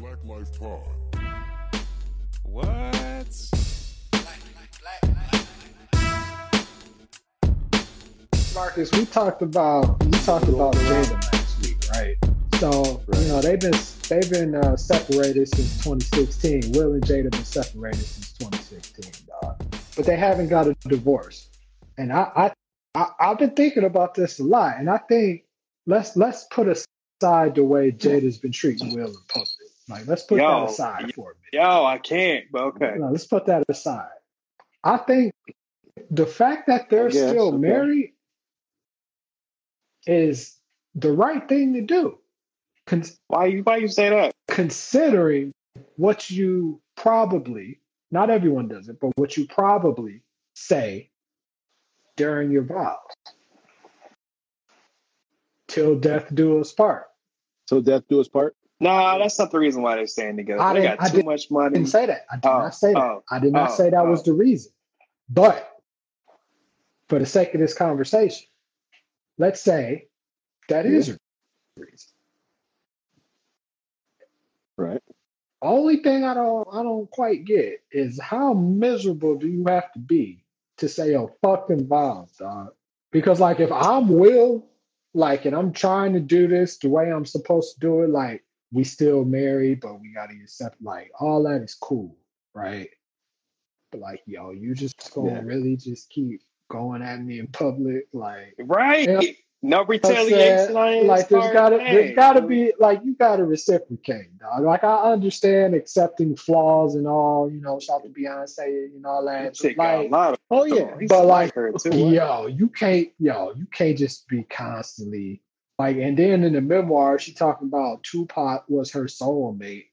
BlacLife Pod. What? Marcus, we talked about we talked about Jada last week, right? So you know they've been they've been uh, separated since 2016. Will and Jada been separated since 2016, dog. But they haven't got a divorce. And I, I I I've been thinking about this a lot, and I think let's let's put aside the way Jada's been treating Will in public. Like let's put Yo, that aside for a minute. Yo, I can't, but okay. No, let's put that aside. I think the fact that they're guess, still okay. married is the right thing to do, con- Why you why you say that? considering what you probably, not everyone does it, but what you probably say during your vows. Till death do us part. So death do us part. Nah, that's not the reason why they're staying together. I they got I too much I money. didn't say that. I did Oh, not say that. Oh, oh, I did not oh, say that was oh. the reason. But for the sake of this conversation, let's say that is the reason. Right. Only thing I don't I don't quite get is how miserable do you have to be to say oh fucking vows, dog? Because like if I'm Will, like and I'm trying to do this the way I'm supposed to do it, like we still married, but we gotta accept like all that is cool, right? But like, yo, you just gonna Yeah. really just keep going at me in public, like Right. Yeah. No I'm retaliation saying, on his like there's gotta there's gotta be like you gotta reciprocate, dog. Like I understand accepting flaws and all, you know, shout to Beyonce and all that. But, like, lot of Oh yeah. But like like, her too. yo, you can't, yo, you can't just be constantly like. And then in the memoir, she talking about Tupac was her soulmate.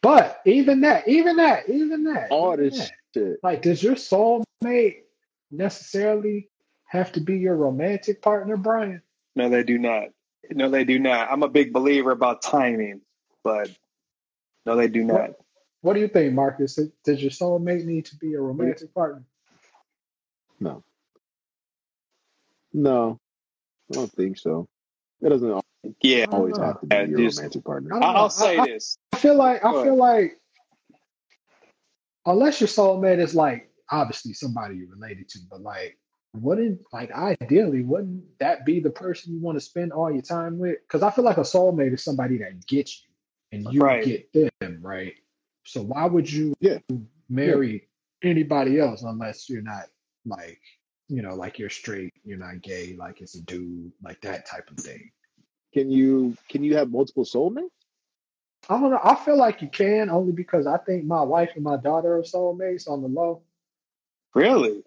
But even that, even that, even that, All even this that, shit. like, does your soulmate necessarily have to be your romantic partner, Brian? No, they do not. No, they do not. I'm a big believer about timing, but no, they do not. What do you think, Marcus? Does your soulmate need to be a romantic partner? No. No. I don't think so. It doesn't Yeah, don't always have to be Yeah, your just- romantic partner. I don't know. I'll say I- I- this. I feel like I feel like unless your soulmate is like obviously somebody you're related to, but like wouldn't like ideally wouldn't that be the person you want to spend all your time with? Because I feel like a soulmate is somebody that gets you and you Right. get them, right? So why would you Yeah. marry anybody else unless you're not like you know like you're straight, you're not gay, like it's a dude, like that type of thing. Can you can you have multiple soulmates? I don't know. I feel like you can only because I think my wife and my daughter are soulmates on the low. Really?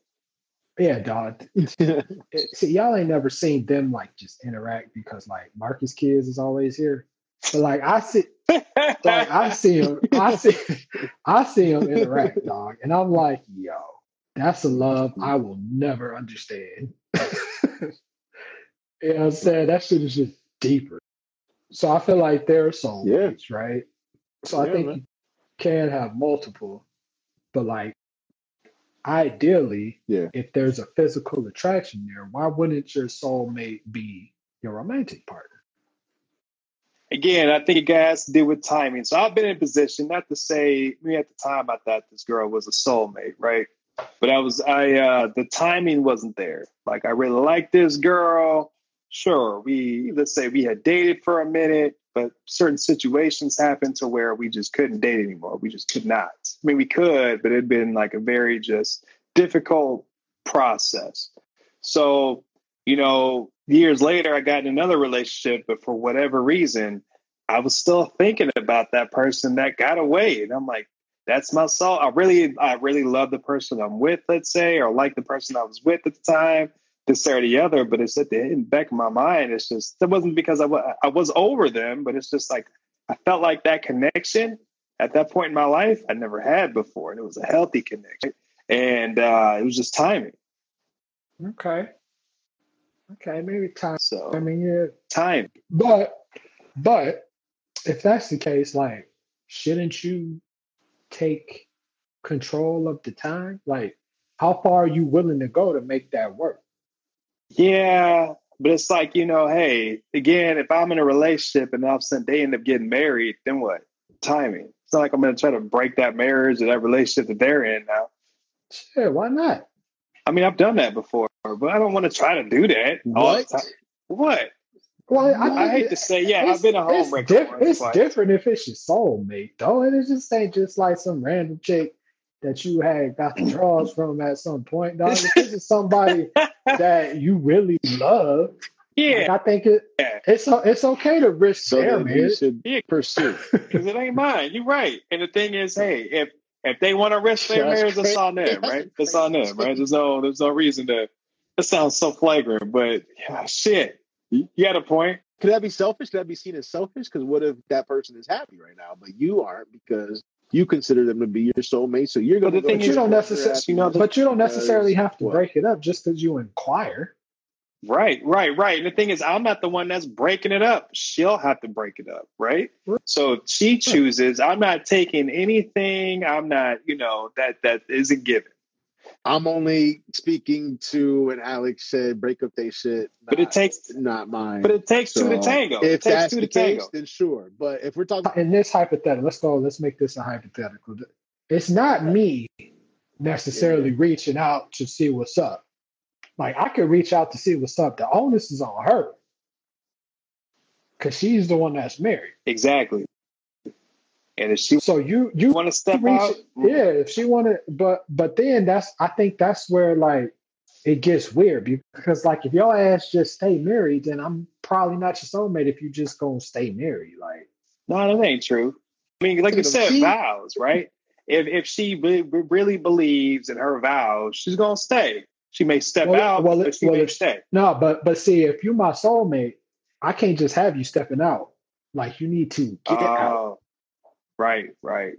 Yeah, dog. See, y'all ain't never seen them like just interact because like Marcus kids is always here. But like I see, like I see him, I see, I see him interact, dog, and I'm like, yo, that's a love I will never understand. you know what I'm saying? That shit is just deeper. So I feel like they're soulmates, right? So I think man. you can have multiple, but like ideally, Yeah. if there's a physical attraction there, why wouldn't your soulmate be your romantic partner? Again, I think it has to do with timing. So I've been in position, not to say me at the time I thought this girl was a soulmate, right? But I was I uh the timing wasn't there. Like I really liked this girl. Sure, we let's say we had dated for a minute, but certain situations happened to where we just couldn't date anymore. We just could not. I mean we could, but it'd been like a very just difficult process. So, you know, years later, I got in another relationship, but for whatever reason, I was still thinking about that person that got away. And I'm like, that's my soul. I really, I really love the person I'm with, let's say, or like the person I was with at the time, this or the other. But it's at the back of my mind. It's just, it wasn't because I wa- I was over them, but it's just like, I felt like that connection at that point in my life, I never had before. And it was a healthy connection. And uh, it was just timing. Okay. Okay, maybe time. So I mean, yeah, time. but but if that's the case, like, shouldn't you take control of the time? Like, how far are you willing to go to make that work? Yeah, But it's like, you know, hey, again, if I'm in a relationship and all of a sudden they end up getting married, then what? Timing. It's not like I'm going to try to break that marriage or that relationship that they're in now. Sure, why not? I mean, I've done that before, but I don't want to try to do that. What? What? Well, I, I hate to say, yeah, I've been a it's, homewrecker. diff- it's but- different if it's your soulmate, though. And it just ain't just like some random chick that you had got the draws from at some point, dog. If this is somebody that you really love, like, yeah, I think it Yeah. it's it's okay to risk So their then you marriage. should Yeah. pursue. because it ain't mine. You're right. And the thing is, hey, if if they want to risk their That's marriage, it's on them, right? It's on them, right? There's no there's no reason to. It sounds so flagrant, but yeah, shit, Hmm? you had a point. Could that be selfish? Could that be seen as selfish? Because what if that person is happy right now, but you aren't because you consider them to be your soulmate? So you're going the to thing But you don't necessarily, you know, but you don't necessarily have to what? break it up just because you inquire. Right, right, right. And the thing is, I'm not the one that's breaking it up. She'll have to break it up, right? Right. So if she chooses. I'm not taking anything. I'm not, you know, that that isn't given. I'm only speaking to, and Alex said, break up they shit. But it takes, not mine. but it takes two to So, tango. It takes that's two the to case, tango. then sure. But if we're talking, uh, In this hypothetical, let's go. Let's make this a hypothetical. It's not me necessarily reaching out to see what's up. Like I could reach out to see what's up. The onus is on her because she's the one that's married. Exactly. And if she So you you want to step reach out, yeah if she wanted but but then that's i think that's where like it gets weird because like if your ass just stay married then i'm probably not your soulmate if you just gonna stay married like No, that ain't true. I mean, like you said, She- vows, right? If if she re- really believes in her vows, she's gonna stay. She may step Well, out, well, but she well, may if- stay. no but but see if you my soulmate i can't just have you stepping out like you need to get oh. out Oh, right, right.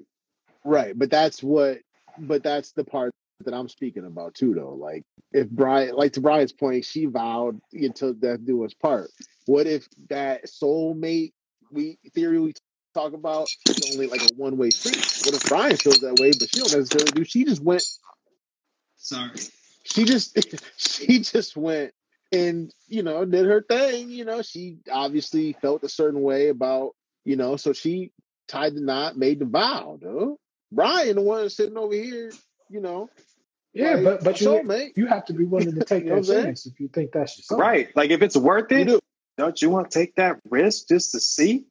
right? But that's what, but that's the part that I'm speaking about too, though. Like if Brian, like to Brian's point, she vowed until death do us part. What if that soulmate we theory we talk about is only like a one way street? What if Brian feels that way, but she don't necessarily do? She just went Sorry. she just she just went and you know did her thing you know she obviously felt a certain way about you know so she tied the knot made the vow though brian the one sitting over here you know yeah like, but but you soulmate you have to be willing to take You know that I'm chance if you think that's your soulmate. Right. Like if it's worth you it, do don't you want to take that risk just to see?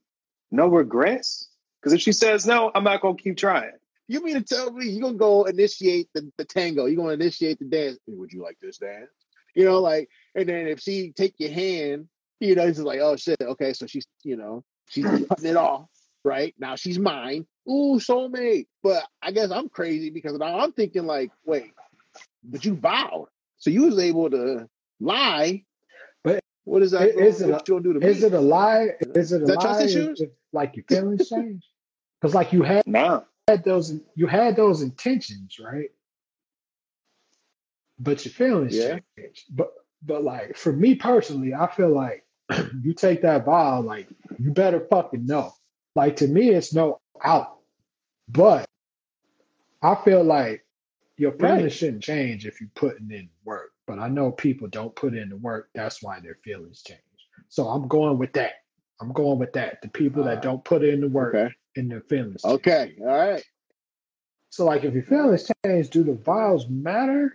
No regrets? Because if she says no, I'm not gonna keep trying. you mean to tell me you're gonna go initiate the, the tango you're gonna initiate the dance would you like this dance you know like and then if she take your hand you know it's just like oh shit okay so she's you know she's cutting it off right now she's mine ooh soulmate but i guess i'm crazy because now i'm thinking like wait but you vowed so you was able to lie But what is that i- is gonna- it what you gonna do to Is me it a lie? Is it a Is that lie? trust if- issues? if, like your feelings change? Because like you had No. those, you had those intentions, right? But your feelings Yeah. change. But but like for me personally, I feel like you take that vow, like you better fucking know. Like to me, it's no out. But I feel like your feelings Right. shouldn't change if you're putting in work. But I know people don't put in the work. That's why their feelings change. So I'm going with that. I'm going with that. The people that uh, don't put in the work okay and their feelings. change. okay all right So like if your feelings change, do the vows matter?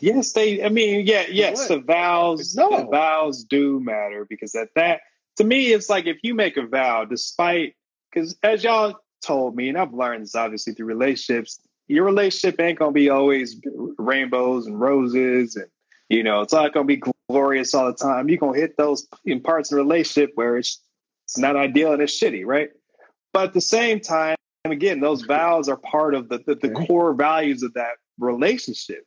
Yes, they. I mean, yeah, yes, What? the vows. No. The vows do matter because at that, to me, it's like if you make a vow, despite because as y'all told me, and I've learned this obviously through relationships, your relationship ain't gonna be always rainbows and roses, and you know, it's not gonna be glorious all the time. You're gonna hit those in parts of the relationship where it's it's not ideal and it's shitty, right? But at the same time, again, those vows are part of the the, the Okay. core values of that relationship.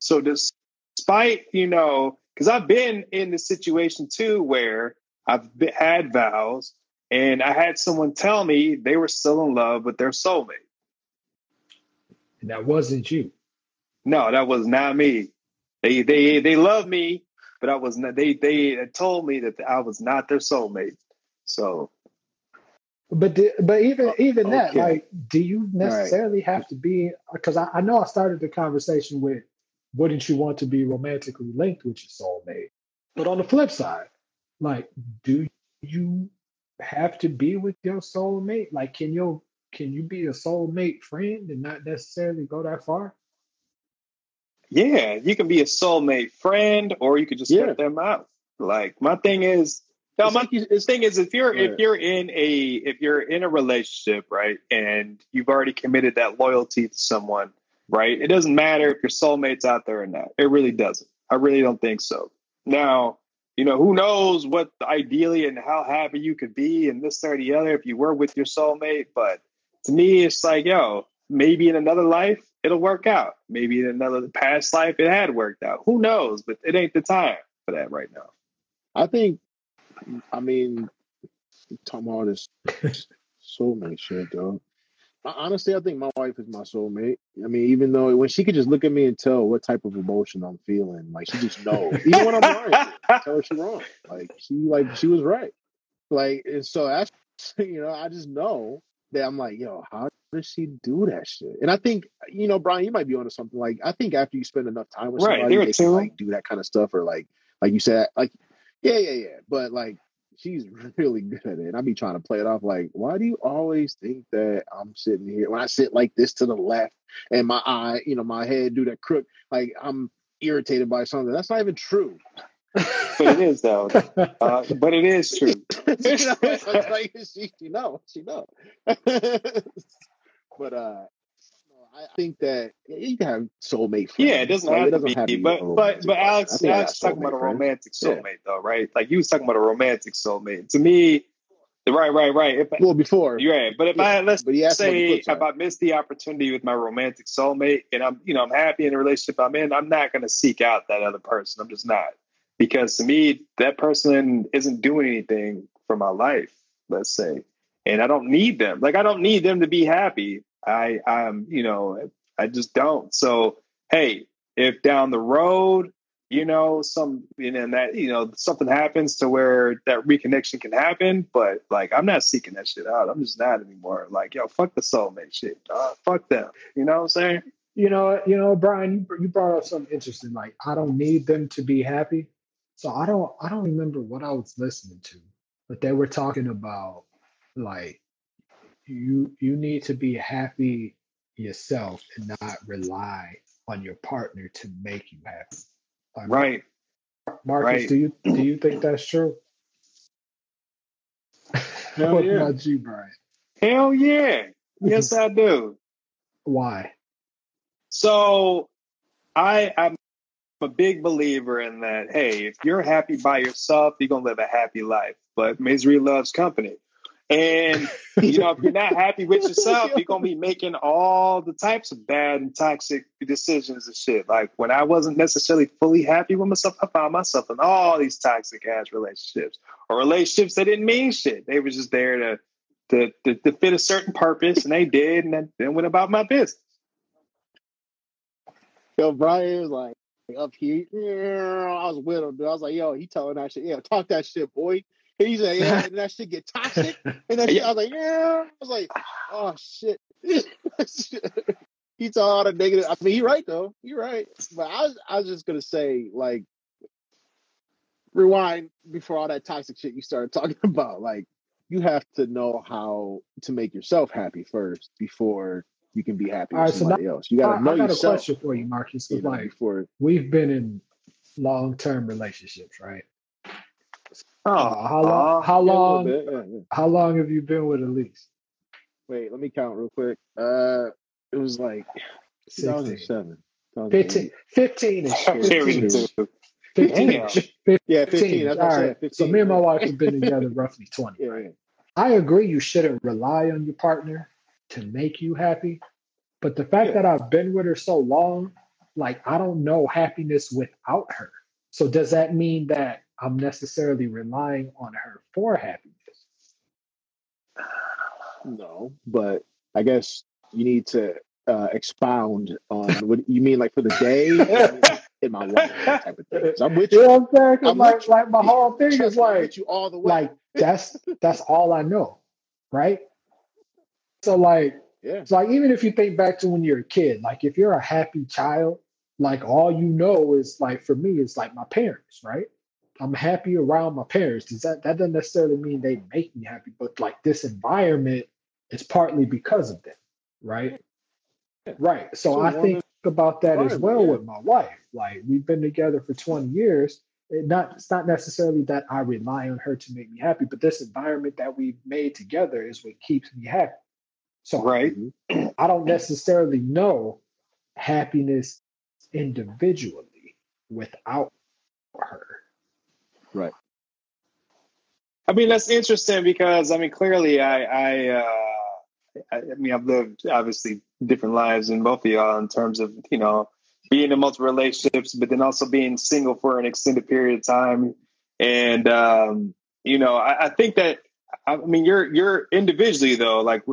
So despite, you know, because I've been in the situation too where I've had vows and I had someone tell me they were still in love with their soulmate. And that wasn't you. No, that was not me. They they they love me, but I was not. They they told me that I was not their soulmate. So But di- but even oh, even that, like, do you necessarily have to be? Because I, I know I started the conversation with, wouldn't you want to be romantically linked with your soulmate? But on the flip side, like, do you have to be with your soulmate? Like, can your can you be a soulmate friend and not necessarily go that far? Yeah, you can be a soulmate friend, or you could just Yeah. cut them out. Like my thing is, no, my the thing is, if you're Right. if you're in a if you're in a relationship, right, and you've already committed that loyalty to someone, right, it doesn't matter if your soulmate's out there or not. It really doesn't. I really don't think so. Now, you know, who knows what ideally and how happy you could be and this that, or the other if you were with your soulmate, but to me, it's like, yo, maybe in another life it'll work out. Maybe in another past life it had worked out. Who knows? But it ain't the time for that right now. I think, I mean, talking about this soulmate shit, though. Honestly, I think my wife is my soulmate. I mean, even though when she could just look at me and tell what type of emotion I'm feeling, like she just knows. even when I'm lying, I tell her she's wrong. Like she, like she was right. Like and so that's you know, I just know that I'm like, yo, how does she do that shit? And I think, you know, Brian, you might be onto something. Like I think after you spend enough time with Right, somebody, they can like do that kind of stuff, or like, like you said, like, yeah, yeah, yeah. But like, she's really good at it. And I be trying to play it off like, why do you always think that I'm sitting here when I sit like this to the left and my eye, you know, my head do that crook, like I'm irritated by something. That's not even true. But it is though. Uh, but it is true. you know, like, she, she know, she know. but uh, I think that you can have soulmate. Friends. Yeah, it doesn't Like, have to doesn't be. be but a but but Alex, Alex talking about a soulmate romantic Yeah. soulmate though, right? Like you was talking about a romantic soulmate. To me, right, right, right. If Well, before, you're right, but if yeah, I let's but say if I miss the opportunity with my romantic soulmate and I'm you know I'm happy in the relationship I'm in, I'm not going to seek out that other person. I'm just not because to me that person isn't doing anything for my life. Let's say, and I don't need them. Like I don't need them to be happy. I I'm you know I just don't. So hey, if down the road you know some you know that you know something happens to where that reconnection can happen but like i'm not seeking that shit out i'm just not anymore like yo fuck the soulmate shit uh, fuck them you know what i'm saying you know, you know, Brian, you brought up something interesting. Like, I don't need them to be happy. So I don't, I don't remember what I was listening to, but they were talking about like you, you need to be happy yourself and not rely on your partner to make you happy. Right Marcus, right. do you do you think that's true? Hell what yeah. about you, Brian? hell yeah yes i do Why? So I I'm a big believer in that, hey, if you're happy by yourself, you're gonna live a happy life. But misery loves company. And you know, if you're not happy with yourself, you're gonna be making all the types of bad and toxic decisions and shit. Like when I wasn't necessarily fully happy with myself, I found myself in all these toxic ass relationships or relationships that didn't mean shit. They were just there to to, to, to fit a certain purpose, and they did, and then, went about my business. Yo, Brian was like up here. I was with him. Dude. I was like, yo, he telling that shit. Yeah, talk that shit, boy. He's like, yeah, and that shit get toxic. And that shit, I was like, yeah. I was like, oh shit. he all the negative. I mean, he right though. He right. But I was, I was just gonna say, like, rewind before all that toxic shit you started talking about. Like, you have to know how to make yourself happy first before you can be happy All with right, so somebody else. You gotta know I got a yourself. question for you, Marcus. You know, like before we've been in long term relationships, right? Oh, Uh, how long? How Yeah, long? bit, yeah, yeah. How long have you been with Elise? Wait, let me count real quick. Uh, it was like 16. 2007. 15, 15 ish. Yeah, 15 15. ish. 15 Yeah, 15 15. That's All what I right. said. 15. So me and my wife have been together roughly 20. Yeah, yeah. I agree you shouldn't rely on your partner to make you happy. But the fact Yeah. that I've been with her so long, like I don't know happiness without her. So does that mean that I'm necessarily relying on her for happiness? No, but I guess you need to uh, expound on what you mean, like for the day, or you mean, like, in my life type of thing. 'Cause I'm with You you. know I'm I'm like, you. like my whole thing is like, you all the way. like that's that's all I know, right? So like, yeah, it's like even if you think back to when you're a kid, like if you're a happy child, like all you know is like for me it's like my parents, right? I'm happy around my parents. Does that that doesn't necessarily mean they make me happy, but like this environment is partly because of them, right? Right. So So I think about that as well yeah. with my wife. Like we've been together for 20 years. It not it's not necessarily that I rely on her to make me happy, but this environment that we've made together is what keeps me happy. So Right. I don't necessarily know happiness individually without her. Right. I mean, that's interesting because I mean, clearly, I, I, uh, I, I mean, I've lived obviously different lives in both of y'all in terms of you know being in multiple relationships, but then also being single for an extended period of time. And um, you know, I, I think that I mean, you're you're individually though, like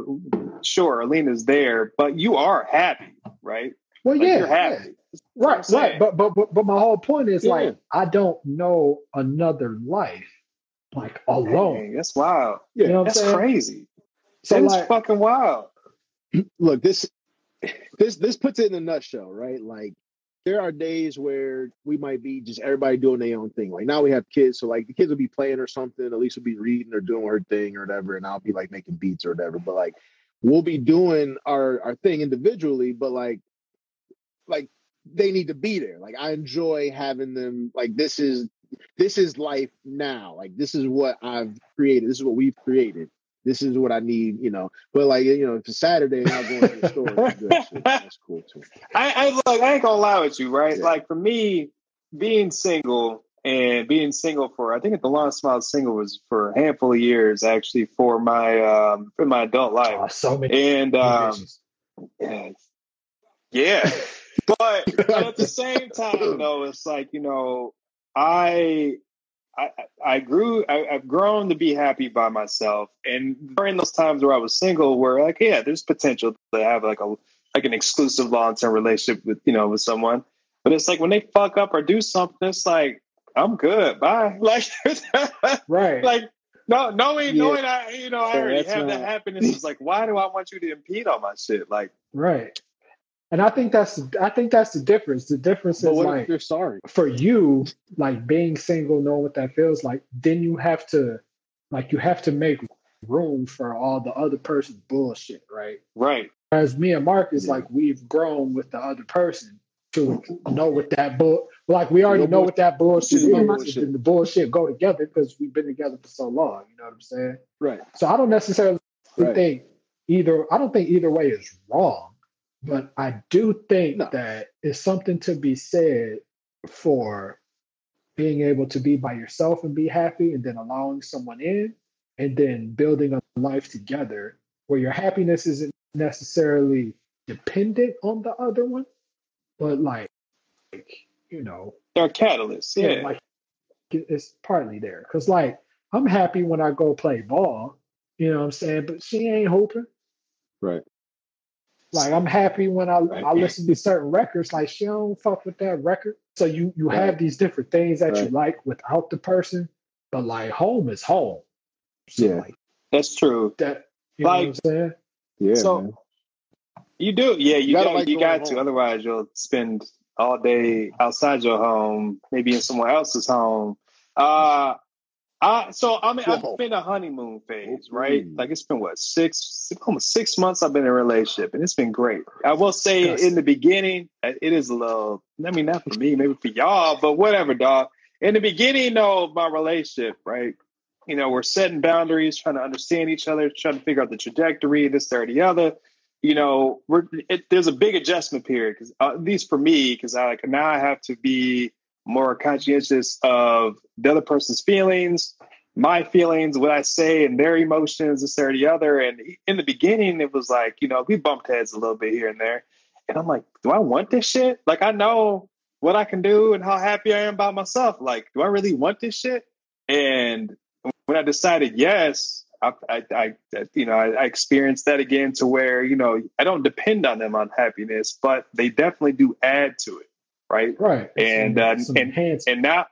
sure, Alina's there, but you are happy, right? Well, Like, yeah, you're happy. I'm right, right. But, but but but my whole point is Yeah. like I don't know another life like alone. Dang, that's wild. You know That's saying? crazy. So That's like, fucking wild. look this this this puts it in a nutshell right like there are days where we might be just everybody doing their own thing like now we have kids so like the kids will be playing or something Elise will be reading or doing her thing or whatever and i'll be like making beats or whatever but like we'll be doing our our thing individually but like like they need to be there like i enjoy having them like this is this is life now like this is what i've created this is what we've created this is what I need, you know. But like, you know, if it's Saturday I'm going to the store, that's. That's cool too. I, I look, I ain't gonna lie with you, right? Yeah. Like for me, being single and being single for I think at the longest I was single was for a handful of years actually for my um for my adult life. oh, so many And um yeah, yeah. But, but at the same time though, it's like, you know, I I, I grew. I, I've grown to be happy by myself, and during those times where I was single, where like, yeah, there's potential to have like a like an exclusive long term relationship with you know with someone, but it's like when they fuck up or do something, it's like I'm good, bye. Like, right. like no, knowing Yeah. knowing I you know I Yeah, already have that not- happiness It's like, why do I want you to impede on my shit? Like, Right. And I think that's I think that's the difference. The difference But is like they're sorry? for you, like being single, knowing what that feels like, then you have to like you have to make room for all the other person's bullshit, right? right, As me and Marcus, Yeah. like we've grown with the other person to know what that bull like we already No know what that bullshit is, no and bullshit. the bullshit go together because we've been together for so long, you know what I'm saying? Right. So I don't necessarily Right. think either. I don't think either way is wrong, but I do think No. that it's something to be said for being able to be by yourself and be happy, and then allowing someone in, and then building a life together where your happiness isn't necessarily dependent on the other one, but like, like you know, they're catalysts. yeah, Yeah, like it- it's partly there. Cause like I'm happy when I go play ball, you know what I'm saying? But she ain't hooping. Right. Like I'm happy when I, Right. I listen to certain records. Like she don't fuck with that record. So you you have these different things that you like without the person, but like home is home. So Yeah. like that's true. that, you know what I'm Like- saying? Yeah. So- man. You do, yeah. You, You gotta got, like you got to. home. Otherwise, you'll spend all day outside your home, maybe in someone else's home. Uh, I so I mean, Whoa. I've been a honeymoon phase, right? Ooh. Like it's been what six, almost six months. I've been in a relationship, and it's been great. I will say, Yes. in the beginning, uh, it is a little. I mean, not for me, maybe for y'all, but whatever, dog. In the beginning, though, of my relationship, right? You know, we're setting boundaries, trying to understand each other, trying to figure out the trajectory, this, that, or the other you know, we're it, there's a big adjustment period because uh, at least for me, because I like now I have to be more conscientious of the other person's feelings, my feelings, what I say, and their emotions, this or the other. And in the beginning, it was like you know we bumped heads a little bit here and there, and I'm like, do I want this shit? Like I know what I can do and how happy I am about myself. Like, do I really want this shit? And when I decided yes, I, I, I you know, I, I experienced that again to where you know I don't depend on them on happiness, but they definitely do add to it, right? Right. And, uh, and- enhanced- And now,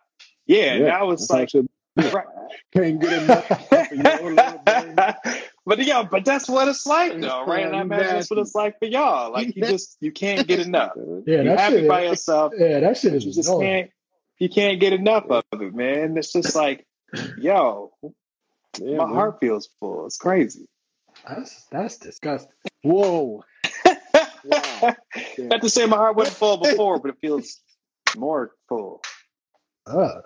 yeah, Yeah, now it's like, right. can't get enough. but yeah, but that's what it's like, It's though, right? And I imagine that's what it's like for y'all. Like you just you can't get enough. yeah, You're happy shit, by yourself. yeah, that shit is You just annoying. can't. you can't get enough of it, man. It's just like, yo, Yeah, my man. heart feels full. It's crazy. That's that's disgusting. Whoa. Wow. Not to say my heart wasn't full before, but it feels more full. Uh,